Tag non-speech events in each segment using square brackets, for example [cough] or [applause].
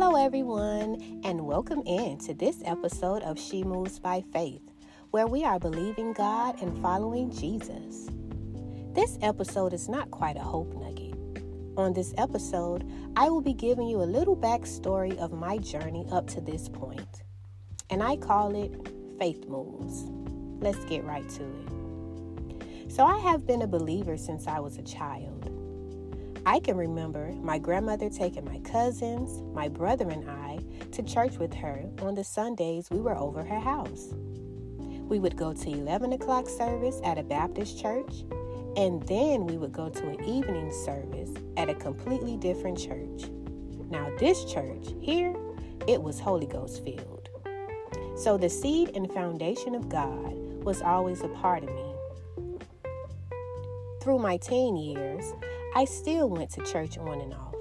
Hello, everyone, and welcome in to this episode of She Moves by Faith, where we are believing God and following Jesus. This episode is not quite a hope nugget. On this episode, I will be giving you a little backstory of my journey up to this point, and I call it Faith Moves. Let's get right to it. So, I have been a believer since I was a child. I can remember my grandmother taking my cousins, my brother, and I to church with her on the Sundays we were over her house. We would go to 11 o'clock service at a Baptist church, and then we would go to an evening service at a completely different church. Now, this church here, it was Holy Ghost filled. So the seed and foundation of God was always a part of me. Through my teen years, I still went to church on and off,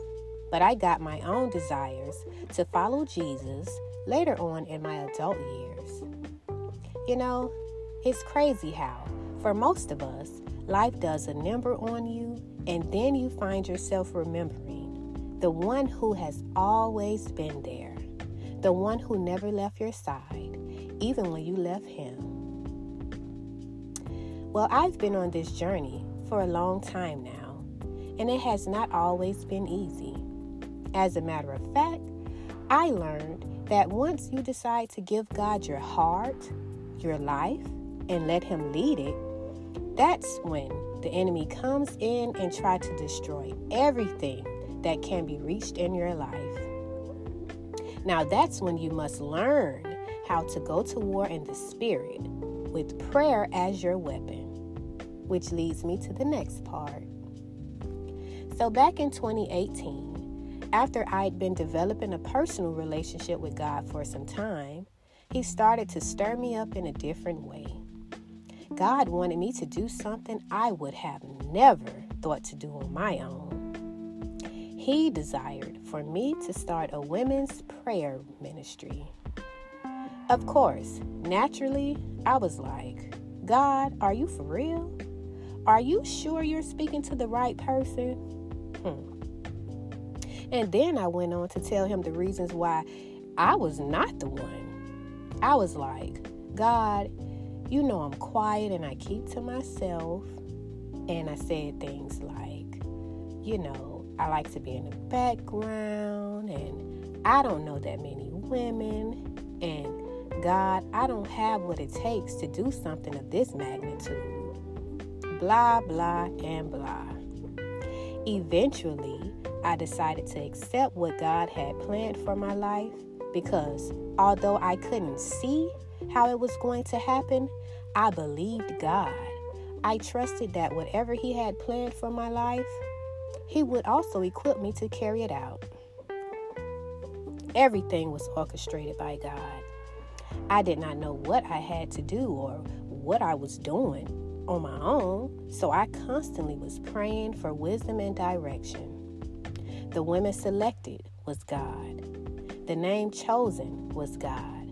but I got my own desires to follow Jesus later on in my adult years. You know, it's crazy how, for most of us, life does a number on you, and then you find yourself remembering the one who has always been there, the one who never left your side, even when you left him. Well, I've been on this journey for a long time now and it has not always been easy. As a matter of fact, I learned that once you decide to give God your heart, your life, and let Him lead it, that's when the enemy comes in and try to destroy everything that can be reached in your life. Now that's when you must learn how to go to war in the spirit with prayer as your weapon. Which leads me to the next part. So, back in 2018, after I'd been developing a personal relationship with God for some time, He started to stir me up in a different way. God wanted me to do something I would have never thought to do on my own. He desired for me to start a women's prayer ministry. Of course, naturally, I was like, God, are you for real? Are you sure you're speaking to the right person? And then I went on to tell him the reasons why I was not the one. I was like, God, you know I'm quiet and I keep to myself. And I said things like, you know, I like to be in the background and I don't know that many women. And God, I don't have what it takes to do something of this magnitude. Blah, blah, and blah. Eventually, I decided to accept what God had planned for my life because although I couldn't see how it was going to happen, I believed God. I trusted that whatever He had planned for my life, He would also equip me to carry it out. Everything was orchestrated by God. I did not know what I had to do or what I was doing on my own, so I constantly was praying for wisdom and direction. The women selected was God. The name chosen was God.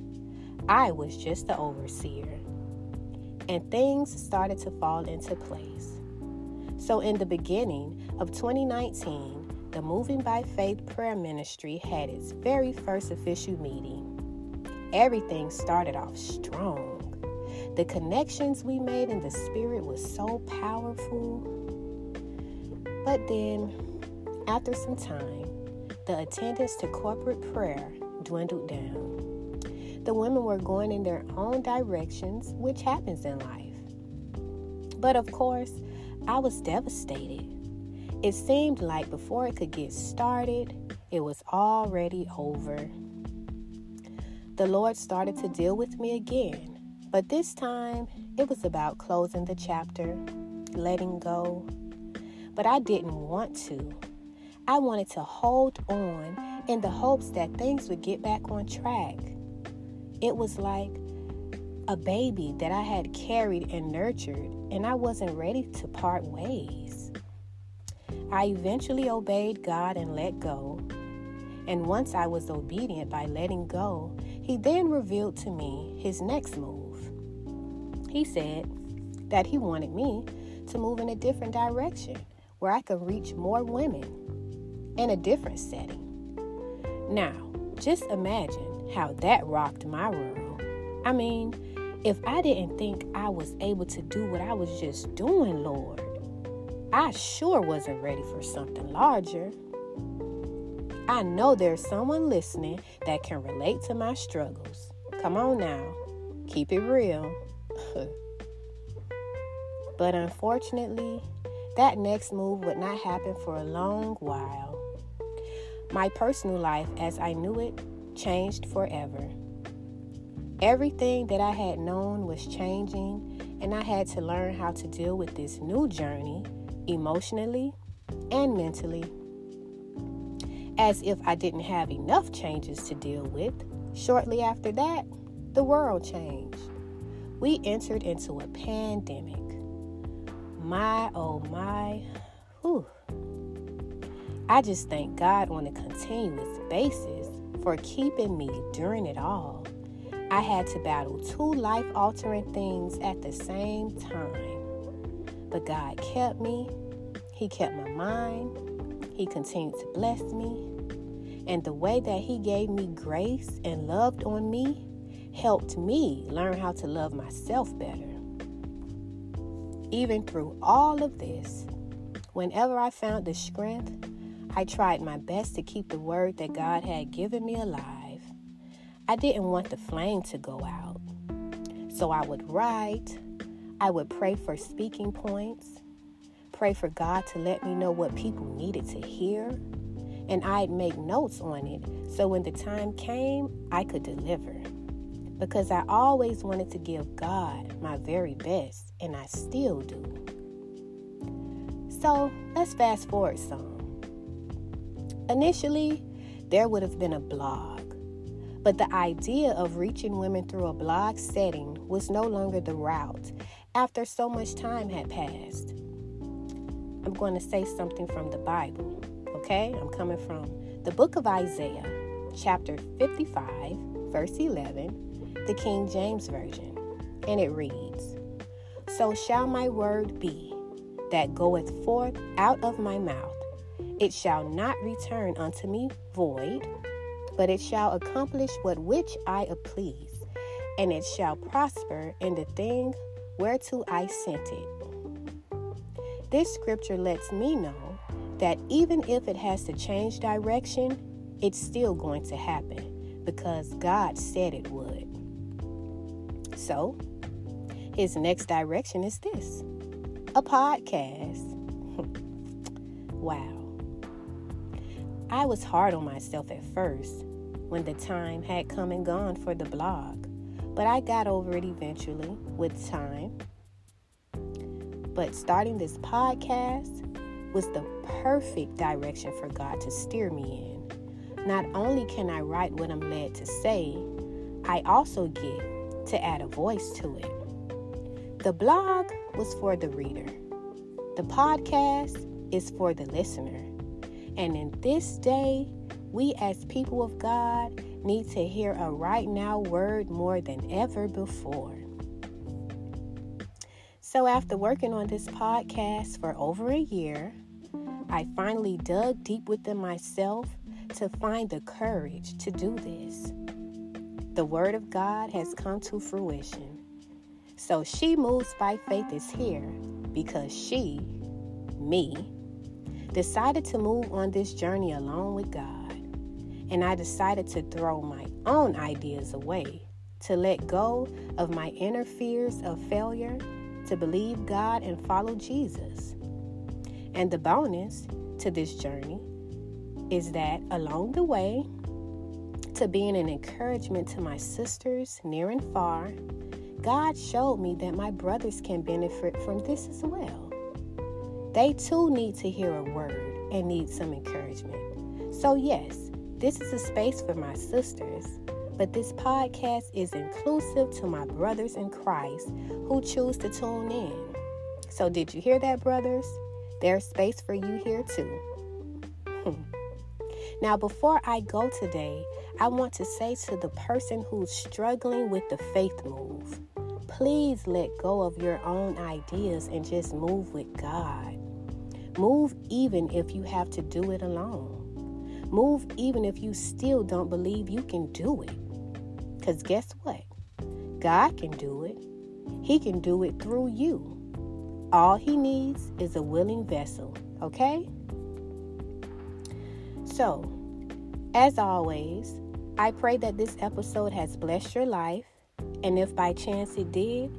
I was just the overseer. And things started to fall into place. So, in the beginning of 2019, the Moving by Faith prayer ministry had its very first official meeting. Everything started off strong. The connections we made in the spirit was so powerful. But then, after some time, the attendance to corporate prayer dwindled down. The women were going in their own directions, which happens in life. But of course, I was devastated. It seemed like before it could get started, it was already over. The Lord started to deal with me again but this time, it was about closing the chapter, letting go. But I didn't want to. I wanted to hold on in the hopes that things would get back on track. It was like a baby that I had carried and nurtured, and I wasn't ready to part ways. I eventually obeyed God and let go. And once I was obedient by letting go, He then revealed to me His next move. He said that he wanted me to move in a different direction where I could reach more women in a different setting. Now, just imagine how that rocked my world. I mean, if I didn't think I was able to do what I was just doing, Lord, I sure wasn't ready for something larger. I know there's someone listening that can relate to my struggles. Come on now, keep it real. [laughs] but unfortunately, that next move would not happen for a long while. My personal life, as I knew it, changed forever. Everything that I had known was changing, and I had to learn how to deal with this new journey emotionally and mentally. As if I didn't have enough changes to deal with, shortly after that, the world changed. We entered into a pandemic. My, oh my, whew. I just thank God on a continuous basis for keeping me during it all. I had to battle two life altering things at the same time. But God kept me, He kept my mind, He continued to bless me. And the way that He gave me grace and loved on me helped me learn how to love myself better. Even through all of this, whenever I found the strength, I tried my best to keep the word that God had given me alive. I didn't want the flame to go out. So I would write, I would pray for speaking points, pray for God to let me know what people needed to hear, and I'd make notes on it so when the time came, I could deliver. Because I always wanted to give God my very best, and I still do. So let's fast forward some. Initially, there would have been a blog, but the idea of reaching women through a blog setting was no longer the route after so much time had passed. I'm going to say something from the Bible, okay? I'm coming from the book of Isaiah, chapter 55, verse 11, the King James Version, and it reads So shall my word be that goeth forth out of my mouth. It shall not return unto me void, but it shall accomplish what which I please, and it shall prosper in the thing whereto I sent it. This scripture lets me know that even if it has to change direction, it's still going to happen because God said it would. So, his next direction is this a podcast. [laughs] wow. I was hard on myself at first when the time had come and gone for the blog. But I got over it eventually with time. But starting this podcast was the perfect direction for God to steer me in. Not only can I write what I'm led to say, I also get to add a voice to it. The blog was for the reader, the podcast is for the listener. And in this day, we as people of God need to hear a right now word more than ever before. So, after working on this podcast for over a year, I finally dug deep within myself to find the courage to do this. The Word of God has come to fruition. So, She Moves by Faith is here because she, me, decided to move on this journey along with God and I decided to throw my own ideas away, to let go of my inner fears of failure, to believe God and follow Jesus. And the bonus to this journey is that along the way, to being an encouragement to my sisters near and far, God showed me that my brothers can benefit from this as well. They too need to hear a word and need some encouragement. So, yes, this is a space for my sisters, but this podcast is inclusive to my brothers in Christ who choose to tune in. So, did you hear that, brothers? There's space for you here too. Hmm. now, before I go today, I want to say to the person who's struggling with the faith move please let go of your own ideas and just move with God. Move even if you have to do it alone. Move even if you still don't believe you can do it. Because guess what? God can do it. He can do it through you. All he needs is a willing vessel, okay? So, as always, I pray that this episode has blessed your life. And if by chance it did,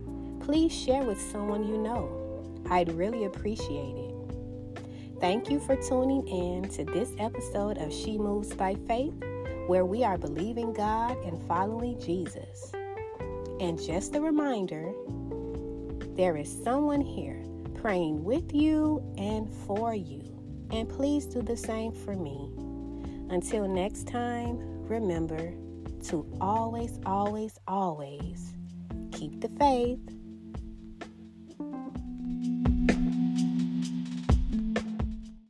please share with someone you know. I'd really appreciate it. Thank you for tuning in to this episode of She Moves by Faith, where we are believing God and following Jesus. And just a reminder there is someone here praying with you and for you. And please do the same for me. Until next time, remember to always, always, always keep the faith